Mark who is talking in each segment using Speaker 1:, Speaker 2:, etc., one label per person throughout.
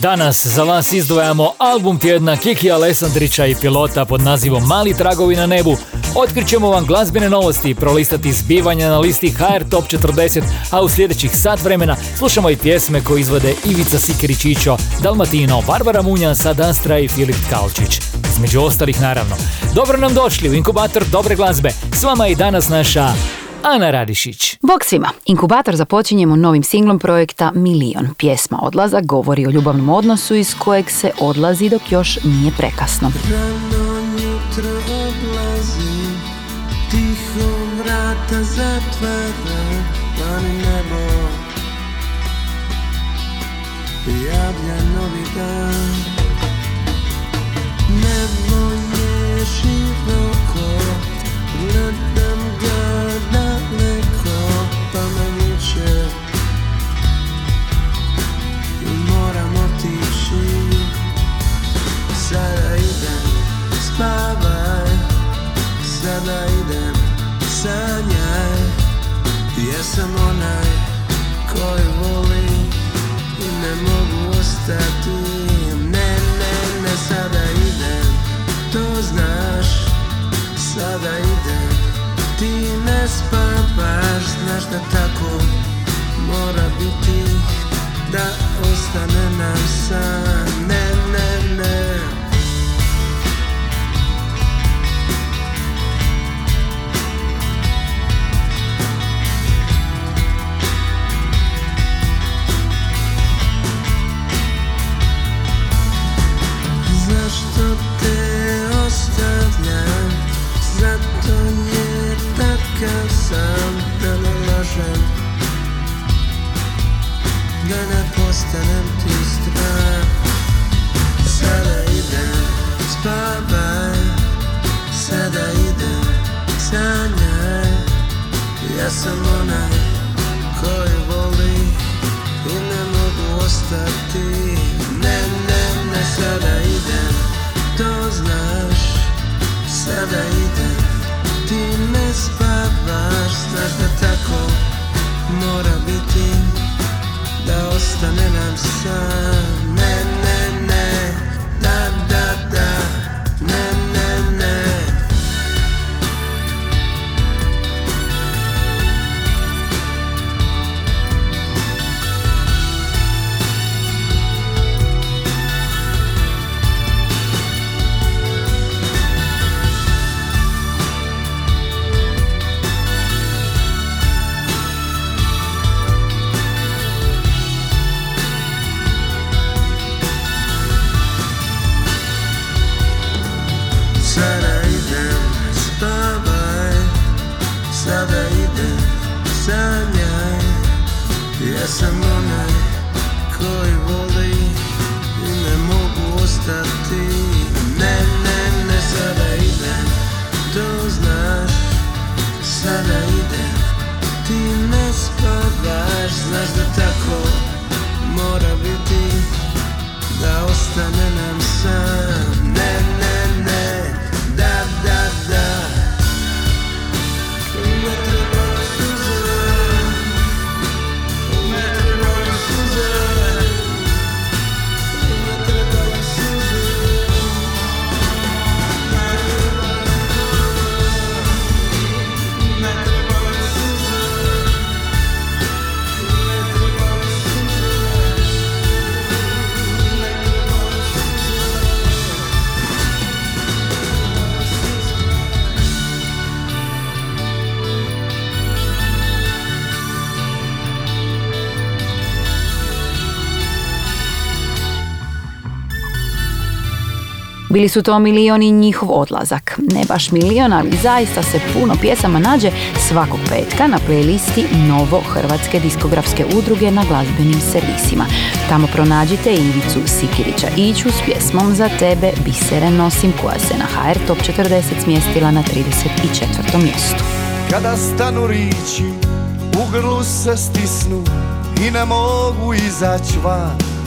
Speaker 1: Danas za vas izdvajamo album tjedna Kiki Alessandrića i pilota pod nazivom Mali tragovi na nebu. Otkrićemo vam glazbene novosti, prolistati zbivanja na listi HR Top 40, a u sljedećih sat vremena slušamo i pjesme koje izvode Ivica Sikiričićo, Dalmatino, Barbara Munja, Sadastra i Filip Kalčić. Između ostalih naravno. Dobro nam došli u inkubator dobre glazbe. S vama i danas naša Ana Radišić.
Speaker 2: Bog svima! Inkubator započinjemo novim singlom projekta Milion. Pjesma Odlaza govori o ljubavnom odnosu iz kojeg se odlazi dok još nije prekasno.
Speaker 3: Rano jutro odlazi, tiho vrata zatvara, pani nebo. Javlja novi dan, nebo je široko, ostati Ne, ne, ne, sada idem. To znaš Sada idem. Ti ne spavaš Znaš da tako mora biti. Da ostane nam san Ne, ne, ne Ja sam onaj koji voli I ne ostati Ne, ne, sada idem To znaš Sada idem Ti ne spavaš Znaš tako mora biti Da ostane sanjaj Ja sam onaj koji voli I ne mogu ostati. Ne, ne, ne, sada idem To znaš Sada idem. Ti ne spavaš Znaš da tako mora biti Da ostane nam
Speaker 2: Bili su to milion i njihov odlazak. Ne baš milion, ali zaista se puno pjesama nađe svakog petka na playlisti Novo Hrvatske diskografske udruge na glazbenim servisima. Tamo pronađite Ivicu Sikirića Iću s pjesmom Za tebe bisere nosim koja se na HR Top 40 smjestila na 34. mjestu.
Speaker 4: Kada stanu riči, u grlu se stisnu i ne mogu izaći van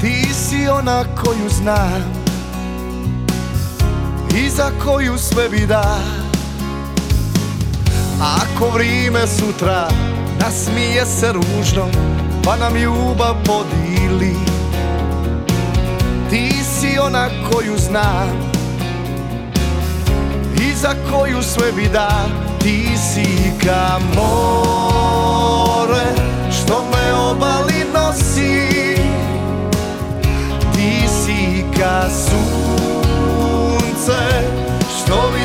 Speaker 4: Ti si ona koju znam i za koju sve bi da. Ako vrijeme sutra nasmije se ružno pa nam ljubav podili. Ti si ona koju znam i za koju sve bi da. Ti si ka more ka sunce što vitru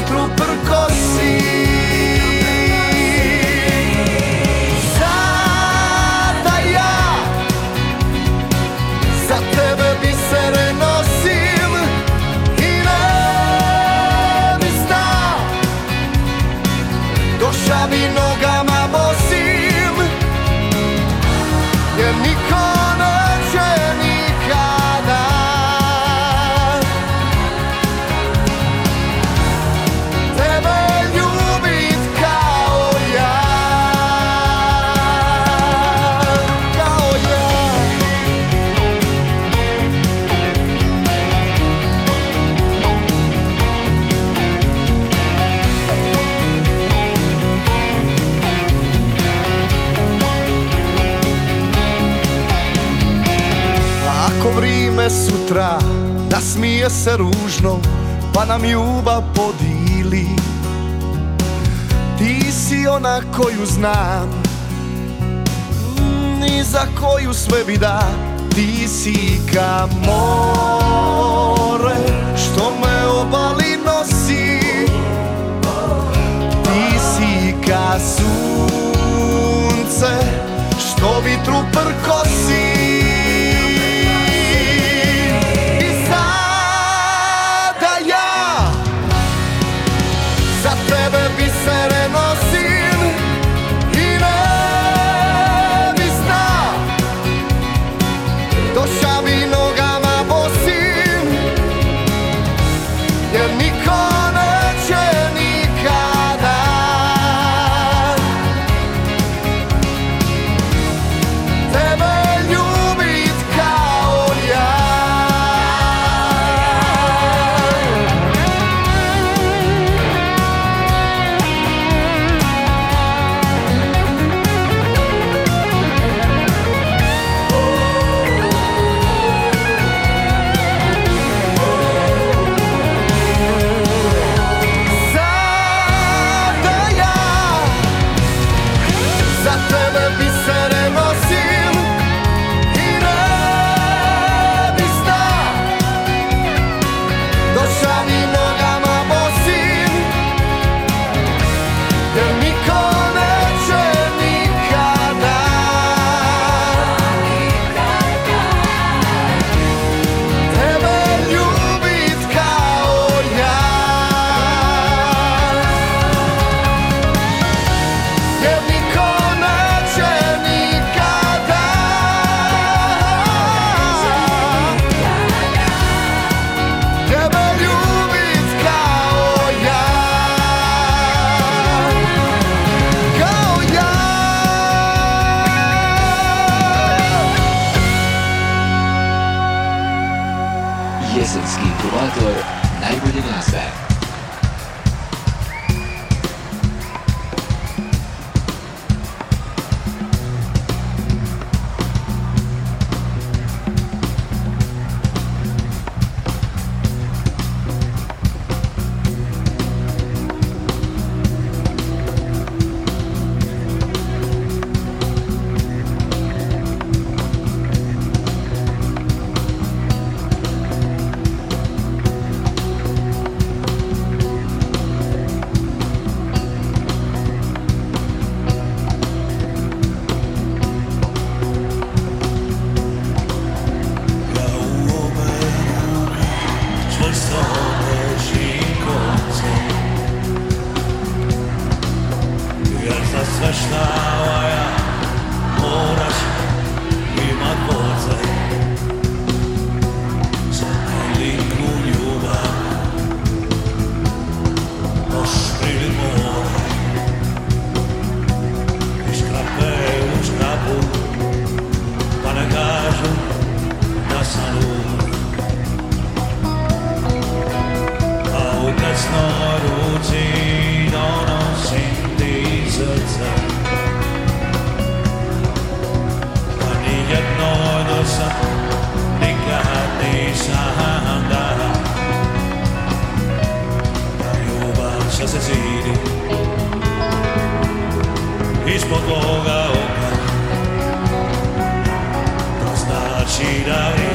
Speaker 4: sutra nasmije se ružno pa nam ljubav podili Ti si ona koju znam i za koju sve bi da Ti si ka more
Speaker 5: sunca se zidi? Ispod tvoga oka. To znači da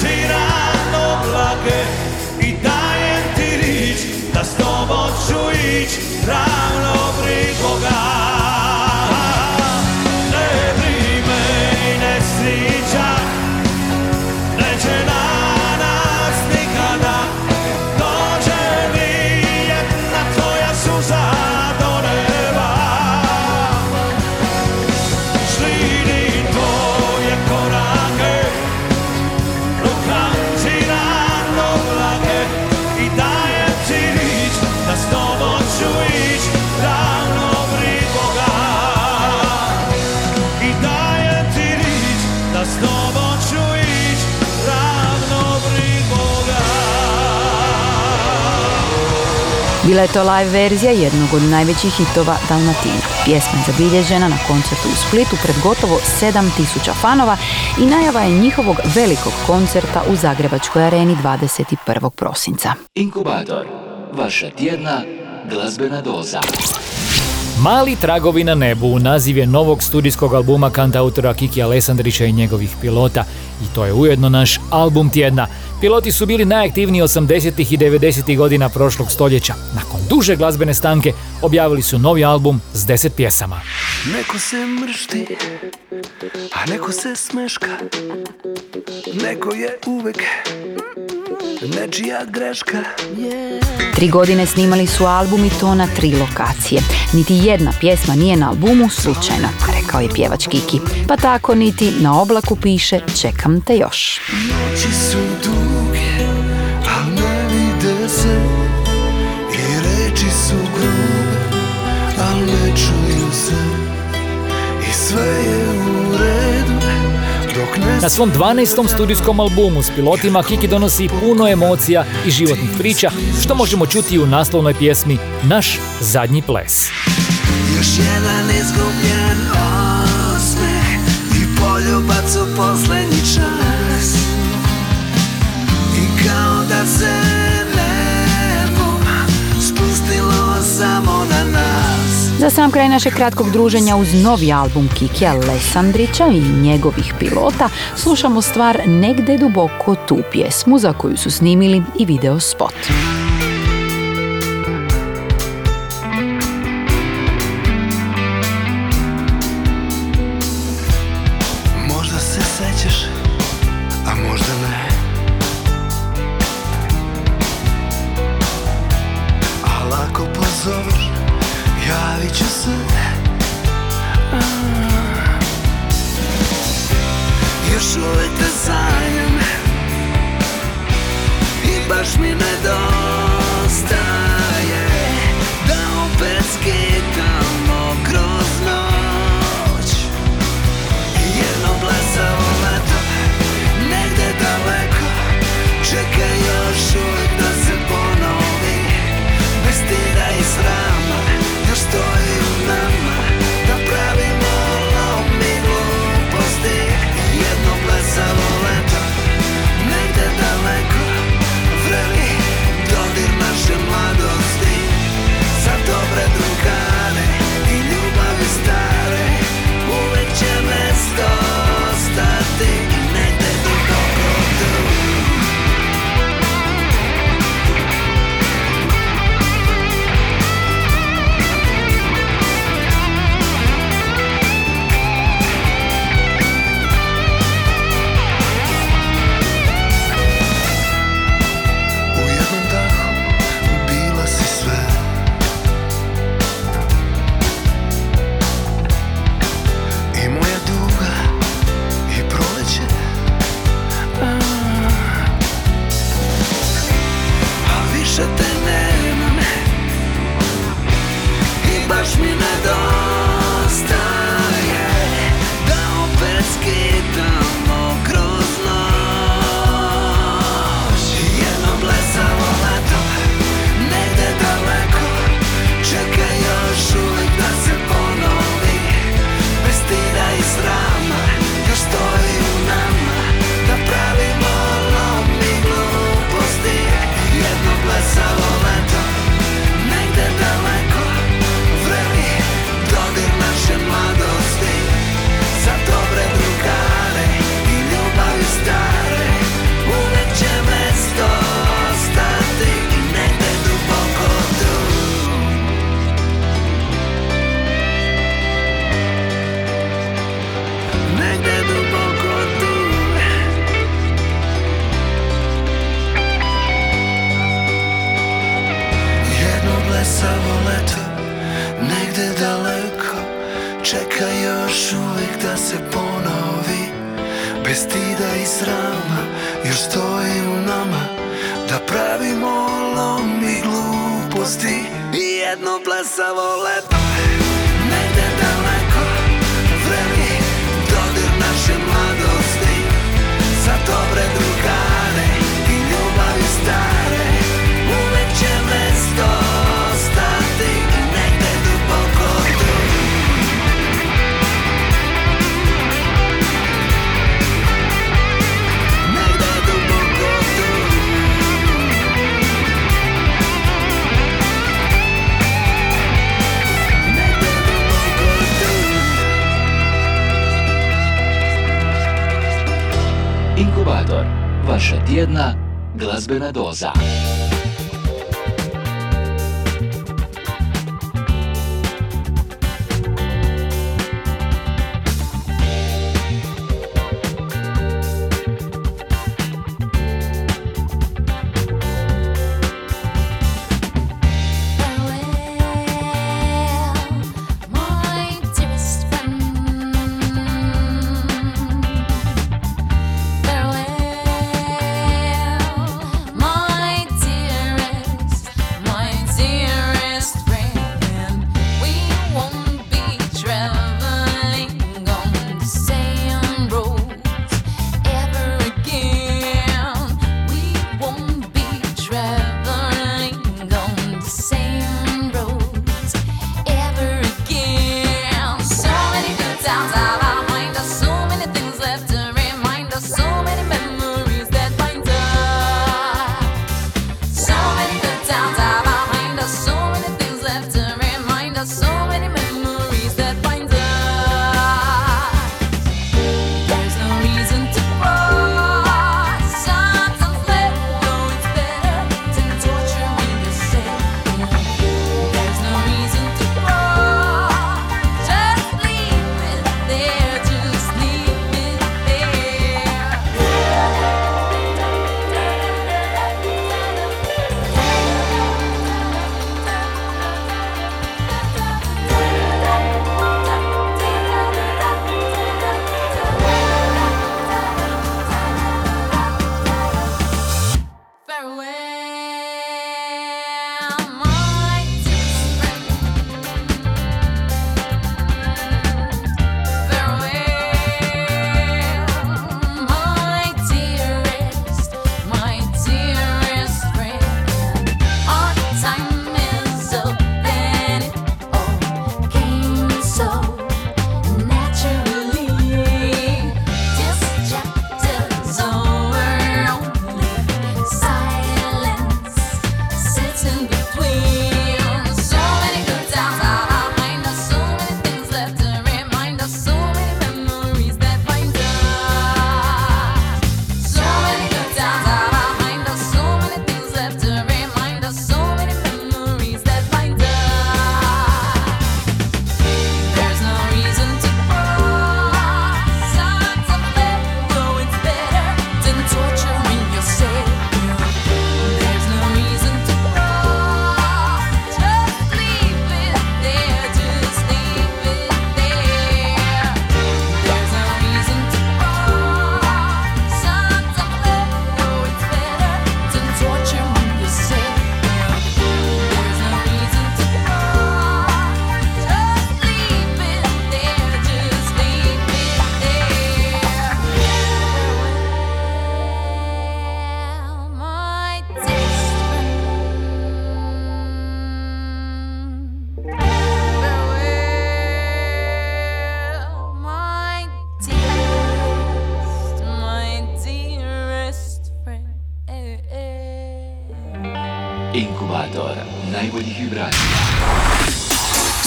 Speaker 5: ciran oblake i dajem ti rič da s tobom ću ić ravno
Speaker 3: Bila je to live verzija jednog od najvećih hitova Dalmatina. Pjesma je zabilježena na koncertu u Splitu pred gotovo 7000 fanova i najava je njihovog velikog koncerta u Zagrebačkoj areni 21. prosinca.
Speaker 6: Inkubator. Vaša tjedna glazbena doza.
Speaker 1: Mali tragovi na nebu naziv je novog studijskog albuma kantautora Kiki Alessandrića i njegovih pilota i to je ujedno naš album tjedna. Piloti su bili najaktivniji 80. i 90. godina prošlog stoljeća. Nakon duže glazbene stanke objavili su novi album s 10 pjesama.
Speaker 7: Neko se mršti, a neko se smeška Neko je uvek nečija greška
Speaker 3: Tri godine snimali su album i to na tri lokacije. Niti jedna pjesma nije na albumu slučajno, rekao je pjevač Kiki. Pa tako niti na oblaku piše Čekam te još.
Speaker 7: Noći su duge, al ne vide se I reči su grube, al ne čuju se I sve je u redu,
Speaker 1: Na svom 12. studijskom albumu s pilotima Kiki donosi puno emocija i životnih priča, što možemo čuti u naslovnoj pjesmi Naš zadnji ples.
Speaker 7: Još jedan izgubljen osmeh I poljubac u posljednji čas
Speaker 3: Za sam kraj našeg kratkog druženja uz novi album Kiki Alessandrića i njegovih pilota slušamo stvar Negde duboko tu pjesmu za koju su snimili i video spot.
Speaker 7: Blesavo leto Negde daleko. Čeka još uvijek da se ponovi Bez stida i srama Još stoji u nama Da pravimo lom i gluposti. I jedno blesavo leto
Speaker 8: vaša tjedna glazbena doza.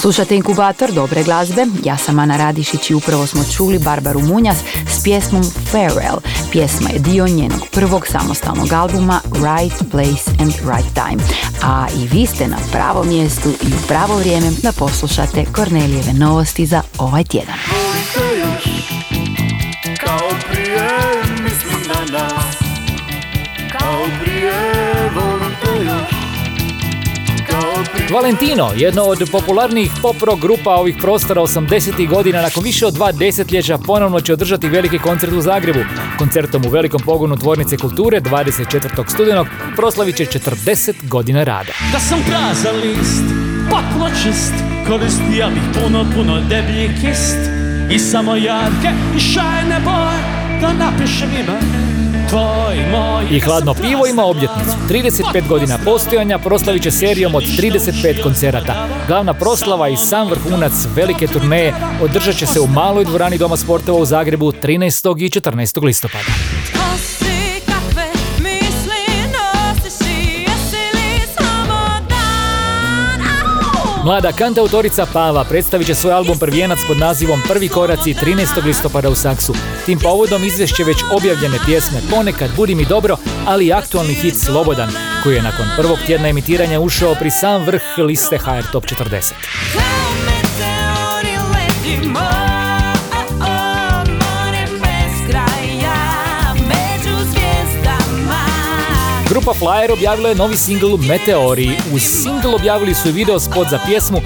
Speaker 2: Slušate inkubator dobre glazbe, ja sam Ana Radišić i upravo smo čuli Barbaru Munjas s pjesmom Farewell. Pjesma je dio njenog prvog samostalnog albuma Right Place and Right Time. A i vi ste na pravom mjestu i u pravo vrijeme da poslušate Kornelijeve novosti za ovaj tjedan.
Speaker 1: Valentino, jedna od popularnijih pop rock grupa ovih prostora 80. godina, nakon više od dva desetljeća ponovno će održati veliki koncert u Zagrebu. Koncertom u velikom pogonu Tvornice kulture 24. studenog proslavit će 40 godina rada.
Speaker 9: Da sam prazan list, potpuno čist Koristio bih puno, puno deblji kist I samo jarke i šajne boje Da napišem ime
Speaker 1: I hladno pivo ima obljetnicu. 35 godina postojanja proslavit će serijom od 35 koncerata. Glavna proslava i sam vrhunac velike turneje održat će se u maloj dvorani Doma sportova u Zagrebu 13. i 14. listopada. Mlada kantautorica Pava predstavit će svoj album Prvijenac pod nazivom Prvi koraci 13. listopada u Saksu. Tim povodom izvješće već objavljene pjesme Ponekad budi mi dobro, ali i aktualni hit Slobodan, koji je nakon prvog tjedna emitiranja ušao pri sam vrh liste HR Top 40. Grupa Flyer objavila je novi singl Meteori. Uz singl objavili su i video spot za pjesmu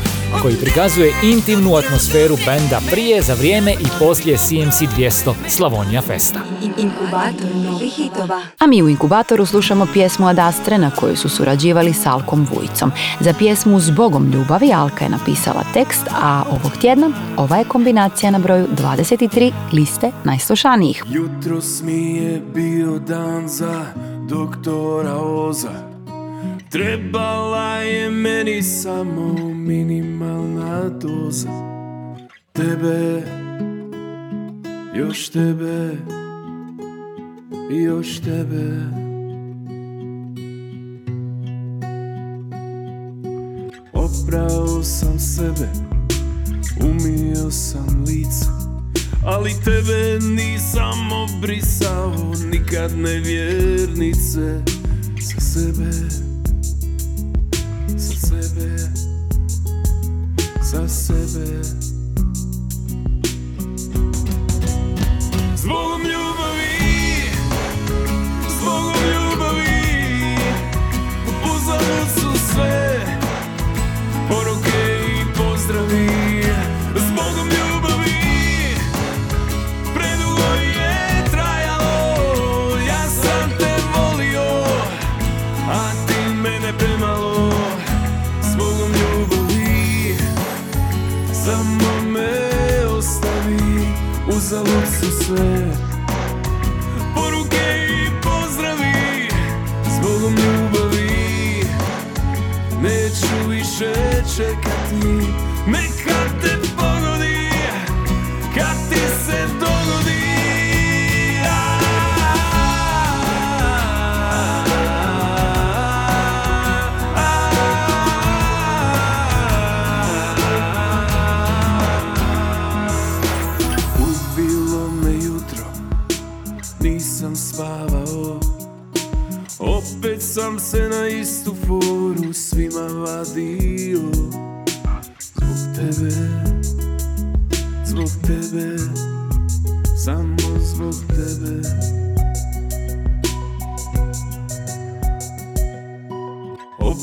Speaker 1: koji prikazuje intimnu atmosferu benda prije, za vrijeme i poslije CMC 200 Slavonija Festa.
Speaker 2: Inkubator novih hitova. A mi u Inkubatoru slušamo pjesmu Ad Astre na kojoj su surađivali s Alkom Vujicom. Za pjesmu Zbogom ljubavi Alka je napisala tekst, a ovog tjedna ova je kombinacija na broju 23 liste najslušanijih.
Speaker 10: Jutros mi je bio dan za doktora Oza. Trebala je meni samo minimalna doza. Tebe, još tebe, još tebe. Oprao sam sebe, umio sam lice ali tebe nisam obrisao nikad nevjernice sa sebe sa sebe sa sebe Uzalud su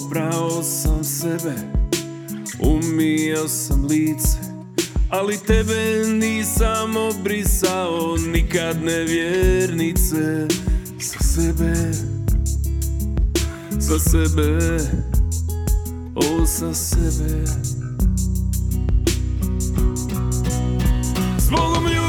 Speaker 10: Oprao sam sebe Umio sam lice ali tebe nisam obrisao nikad nevjernice. Sa sebe sa sebe o sa sebe. Zbogom ljubavi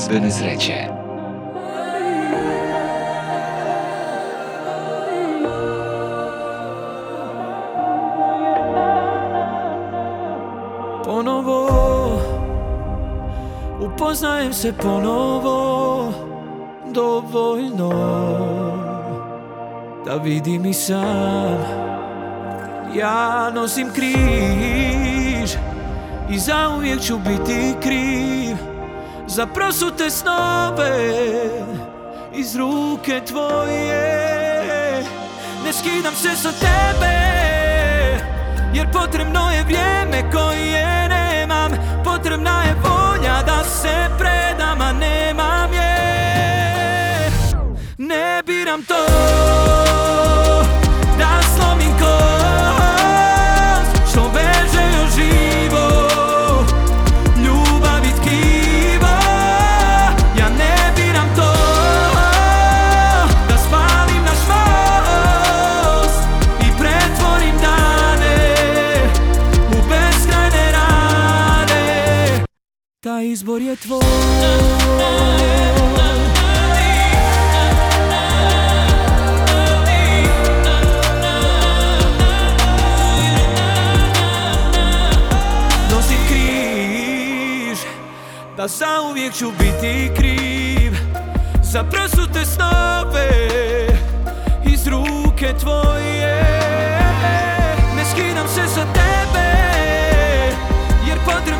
Speaker 8: glazbene sreće.
Speaker 9: Ponovo Upoznajem se ponovo Dovoljno Da vidim i sam Ja nosim križ I zauvijek ću biti kriv Za prosute snove Iz ruke tvoje. Ne skidam se sa tebe Jer potrebno je vrijeme koje nemam. Potrebna je volja da se predam, a nemam je. Ne biram to Izbor je tvoj. Nosim križ Da zauvijek ću biti kriv. Za prosute snove Iz ruke tvoje. Ne skidam se sa tebe Jer potrebno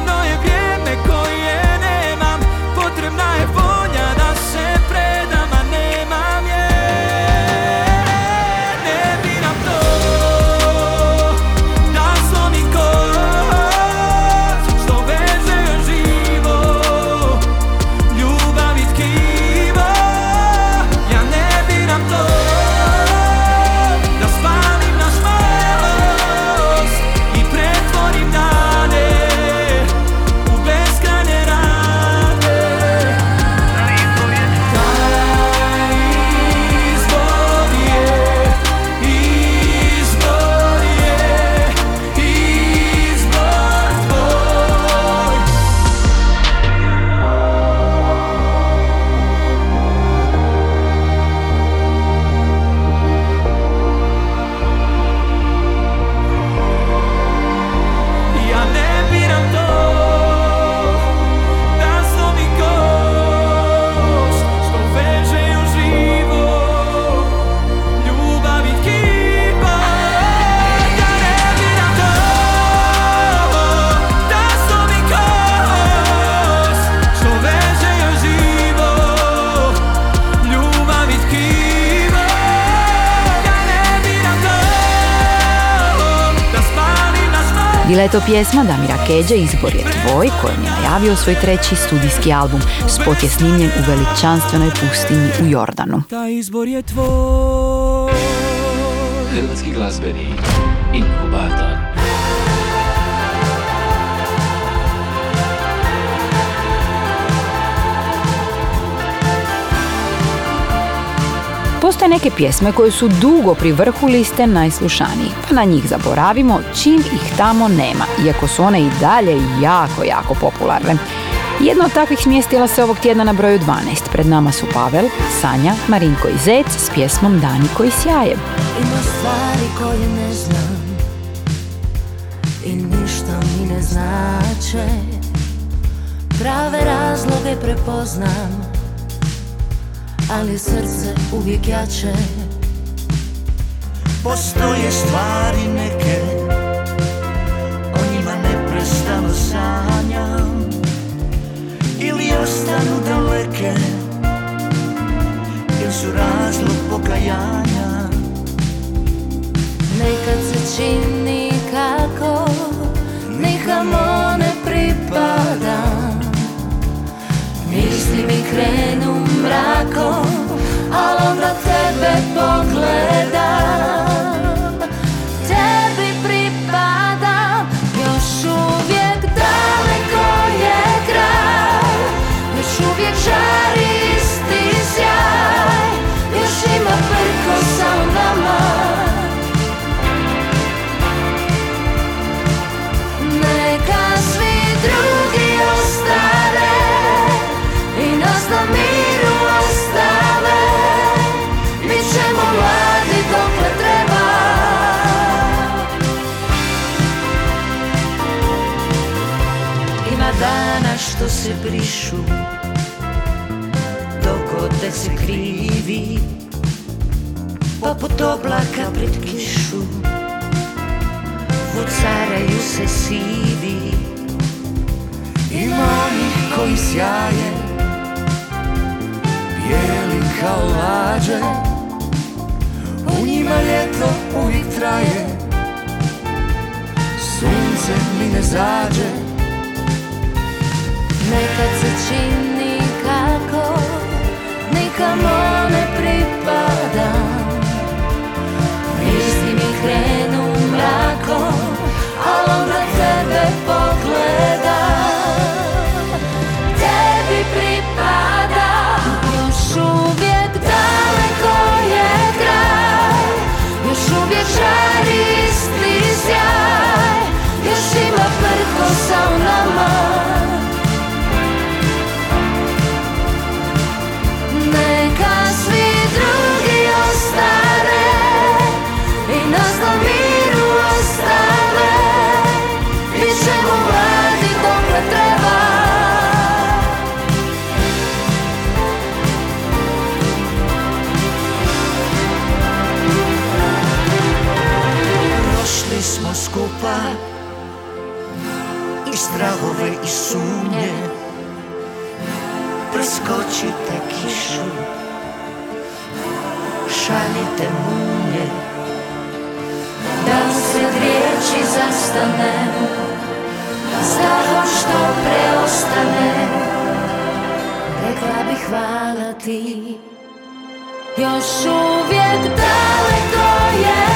Speaker 9: most
Speaker 2: Bila je to pjesma Damira Keđe Izbor je tvoj kojom je najavio svoj treći studijski album. Spot je snimljen u veličanstvenoj pustinji u Jordanu.
Speaker 9: Taj izbor je tvoj
Speaker 8: Hrvatski glazbeni inkubator.
Speaker 2: Postoje neke pjesme koje su dugo pri vrhu liste najslušanijih, pa na njih zaboravimo čim ih tamo nema, iako su one i dalje jako, jako popularne. Jedna od takvih smjestila se ovog tjedna na broju 12. Pred nama su Pavel, Sanja, Marinko i Zec s pjesmom Dani koji sjaje.
Speaker 11: Ima stvari koje ne znam I ništa mi ne znače Prave razloge prepoznam Ali srce uvijek jače.
Speaker 10: Postoje stvari neke O njima neprestano sanjam. Ili ostanu daleke Ili su razlog pokajanja.
Speaker 11: Nekad se čini kako Nikamo ne pripadam. Misli mi krenu mrakom Al onda tebe pogledam se brišu. Dogode se krivi Poput oblaka pred kišu.
Speaker 12: Vucaraju se sivi Ima onih koji sjaje Bijeli kao lađe. U njima ljeto uvijek traje Sunce mi ne zađe
Speaker 11: Nekad se čini kako nikamo ne pripadam
Speaker 12: kišu Šaljite munje
Speaker 11: Da se riječi zastane. Stahom što preostane. Rekla bih hvala ti. Još uvijek daleko je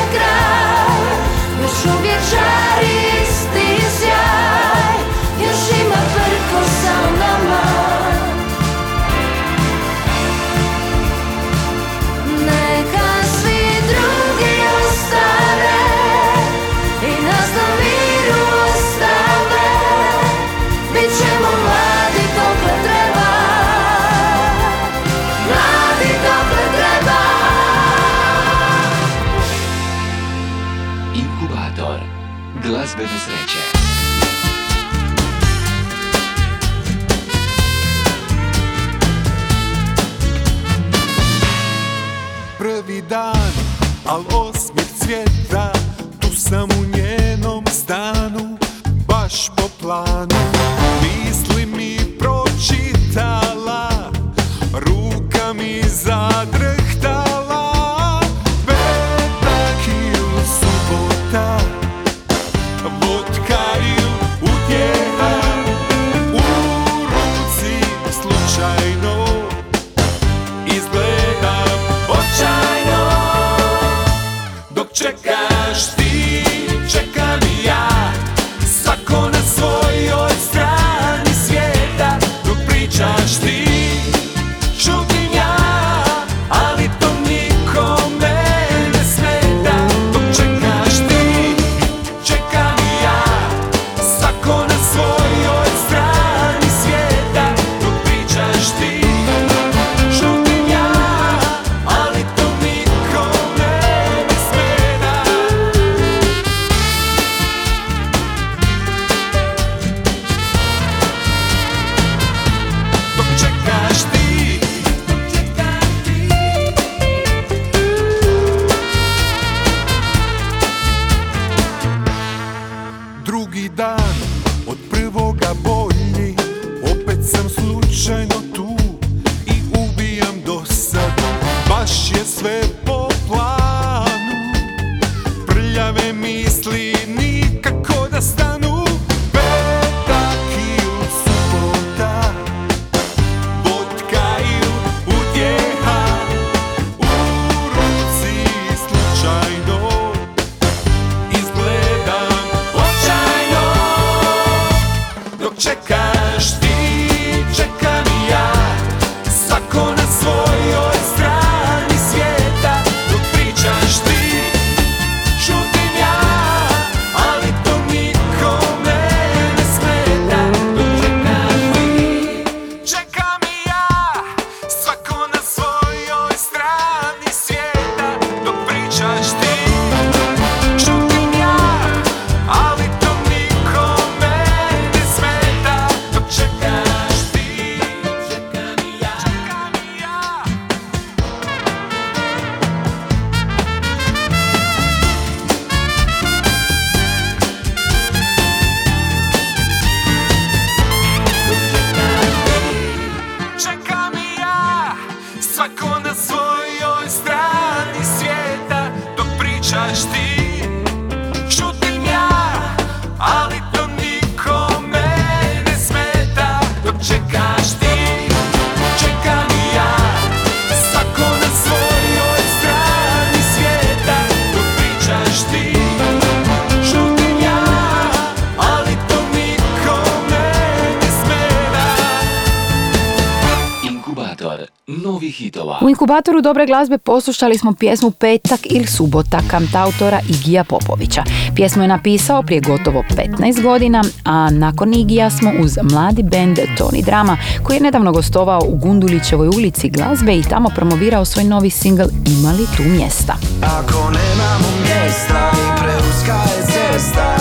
Speaker 6: hitova.
Speaker 2: U inkubatoru dobre glazbe poslušali smo pjesmu Petak ili subota kantautora Igija Popovića. Pjesmu je napisao prije gotovo 15 godina, a nakon Igija smo uz mladi bend Tony Drama, koji je nedavno gostovao u Gundulićevoj ulici glazbe i tamo promovirao svoj novi singl Imali tu mjesta.
Speaker 13: Ako nemamo mjesta i preuska je cesta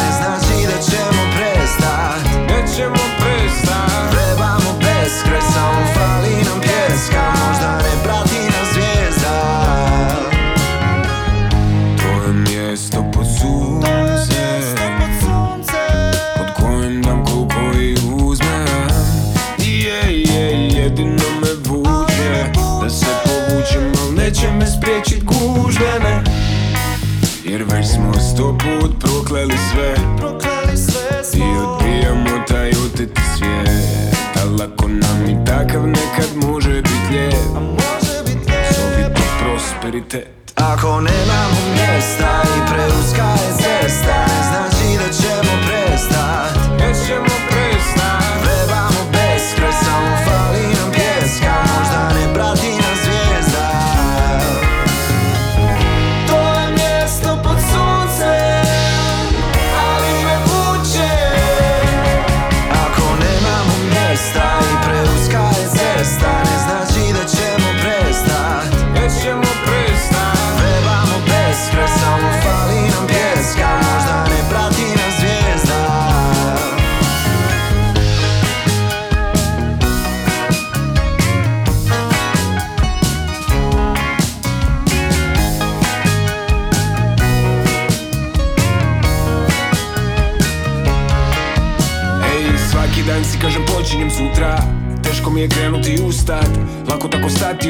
Speaker 13: sto put prokleli sve. I odbijamo taj oteti svijet Al ako nam i takav nekad može bit lijep. Zovite prosperitet. Ako nemamo mjesta i preuska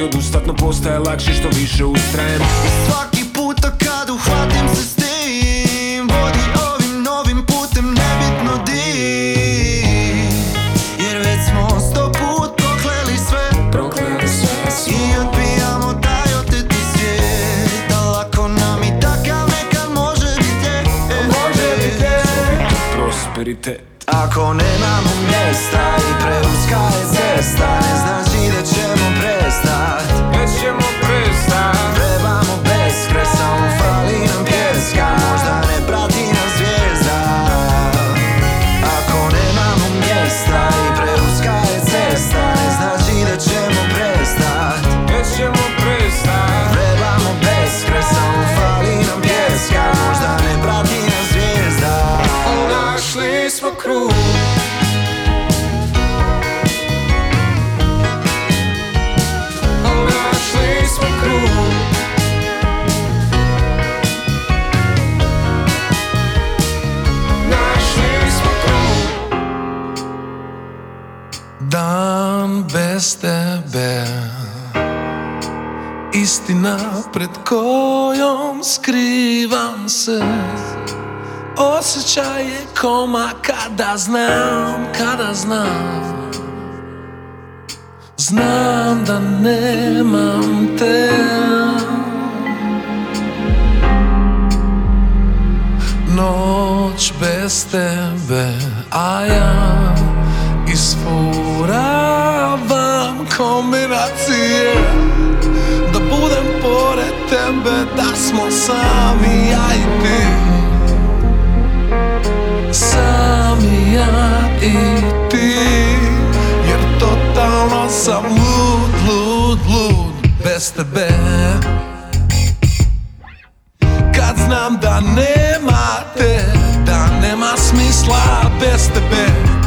Speaker 13: odustat No postaje lakše što više ustrajem. I svaki bez tebe. Istina pred kojom skrivam se. Osjećaj je koma kada znam, kada znam. Znam da nemam te. Noć bez tebe, a ja isfuravam kombinacije. Da budem pored tebe, da smo sami ja i ti. Sami ja i ti. Jer totalno sam lud, lud, lud Bez tebe. Kad znam da nema te Da nema smisla bez tebe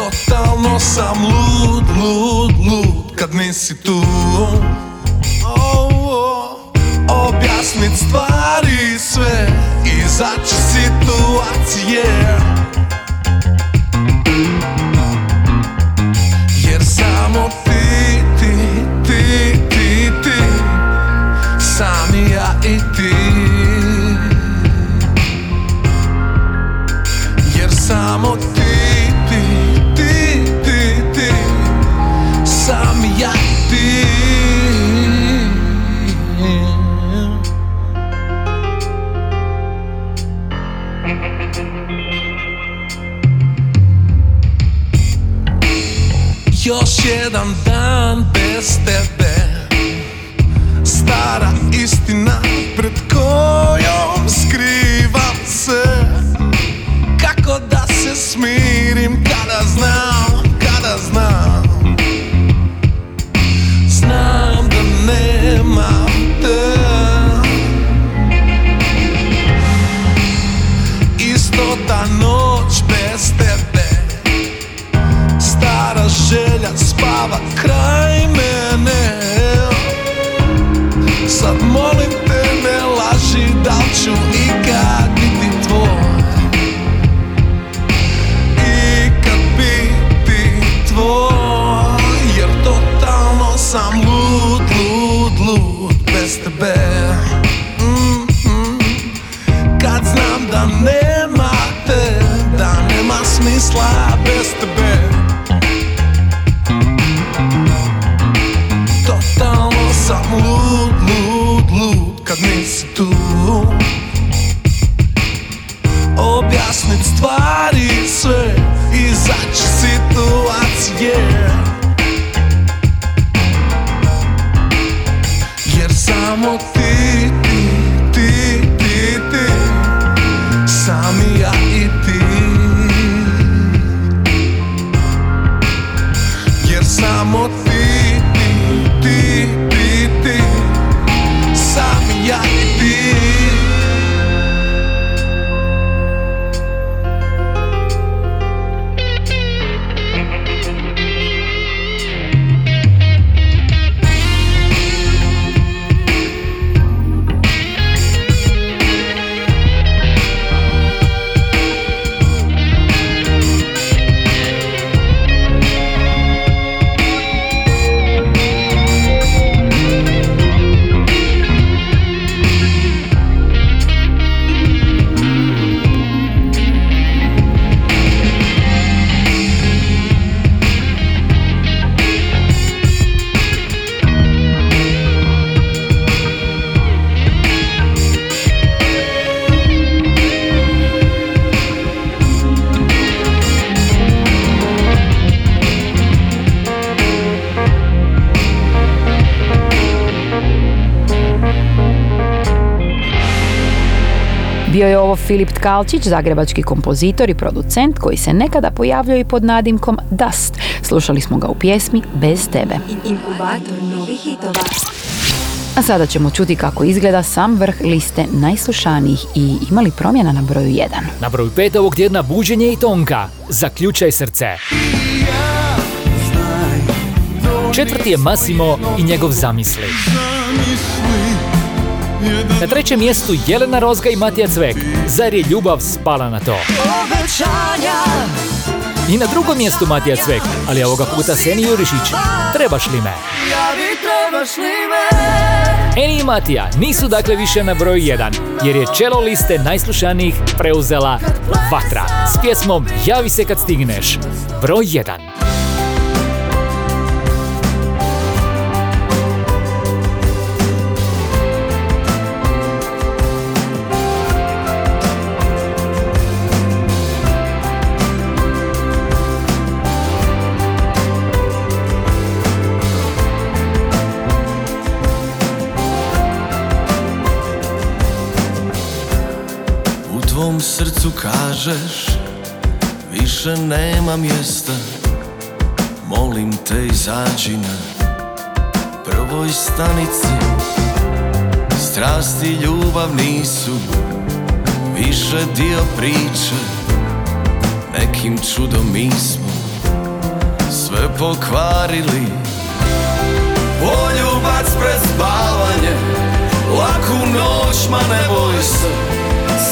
Speaker 13: Totalno sam lud, lud, lud Kad nisi tu. Objasnit stvari sve Izaći situacije Jer sad
Speaker 14: jedan dan bez tebe. Stara istina pred kojom skrivam se. Kako da se smirim kada znam, kraj mene. Sad molim te ne laži da ću ikad
Speaker 2: ovo Filip Tkalčić, zagrebački kompozitor i producent koji se nekada pojavljao i pod nadimkom Dust. Slušali smo ga u pjesmi Bez tebe.
Speaker 8: Inkubator novih hitova.
Speaker 2: A sada ćemo čuti kako izgleda sam vrh liste najslušanijih i imali promjena na broju 1.
Speaker 1: Na broju pet ovog tjedna buđenje i tonka. Zaključaj srce. Četvrti je Massimo i njegov zamisli. Na trećem mjestu Jelena Rozga i Matija Cvek. Zar je ljubav spala na to? I na drugom mjestu Matija Cvek, ali ovoga puta Seni Jurišić. Trebaš li me? Eni i Matija nisu dakle više na broju 1, jer je čelo liste najslušanijih preuzela Vatra s pjesmom Javi se kad stigneš. Broj 1.
Speaker 14: Srcu kažeš Više nema mjesta. Molim te izađi na Prvoj stanici. Strasti i ljubav nisu Više dio priče. Nekim čudom mi smo Sve pokvarili. Poljubac pred spavanje Laku noć, ma ne boj se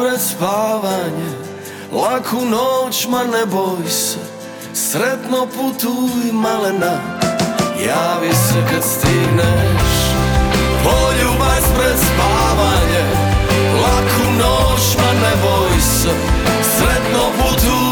Speaker 15: pred spavanje. Laku noć, ma ne boj se Sretno putuj malena. Javi se kad stigneš. Poljubac pred spavanje. Laku noć, ma ne boj se Sretno putuj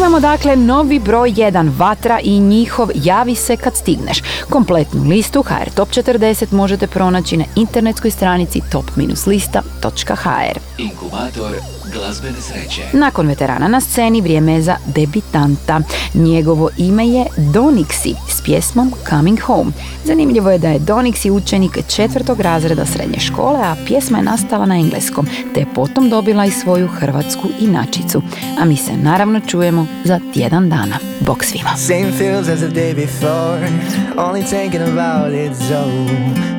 Speaker 2: Imamo dakle novi broj 1 Vatra i njihov Javi se kad stigneš. Kompletnu listu HR Top 40 možete pronaći na internetskoj stranici top-lista.hr.
Speaker 6: Inkubator glazbene sreće.
Speaker 2: Nakon veterana na sceni vrijeme je za debitanta. Njegovo ime je Donixi s pjesmom Coming Home. Zanimljivo je da je Donixi učenik četvrtog razreda srednje škole, a pjesma je nastala na engleskom, te je potom dobila i svoju hrvatsku inačicu. A mi se naravno čujemo za tjedan dana. Bog svima.
Speaker 4: Same feels as the day before. Only thinking about it, so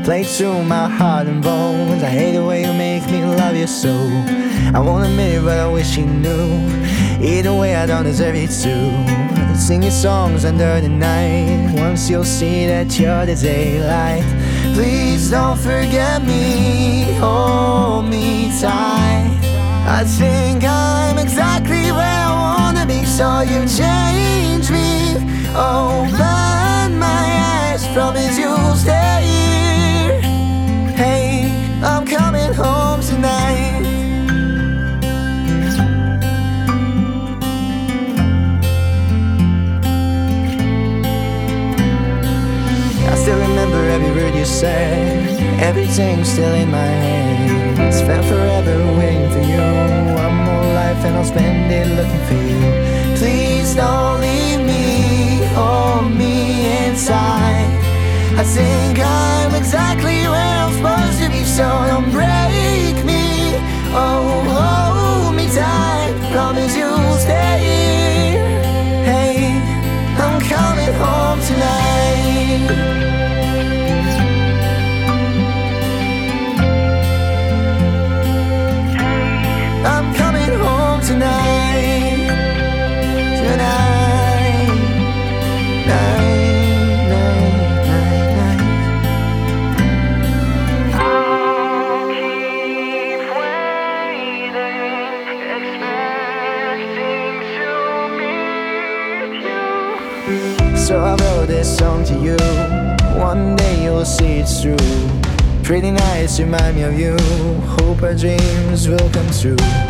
Speaker 4: play through my heart and bones. I hate the way you make me love you so. I won't admit but I wish you knew. Either way, I don't deserve it too. Sing your songs under the night. Once you'll see that you're the daylight. Please don't forget me. Hold me tight. I think I'm exactly where I wanna be, so you change me. Open my eyes, promise you'll stay here. Hey, I'm coming home tonight. Still remember every word you said. Everything's still in my head. Spent forever waiting for you. One more life and I'll spend it looking for you. Please don't leave me, hold me inside. I think I'm exactly where I'm supposed to be, so don't break me. Oh, hold true.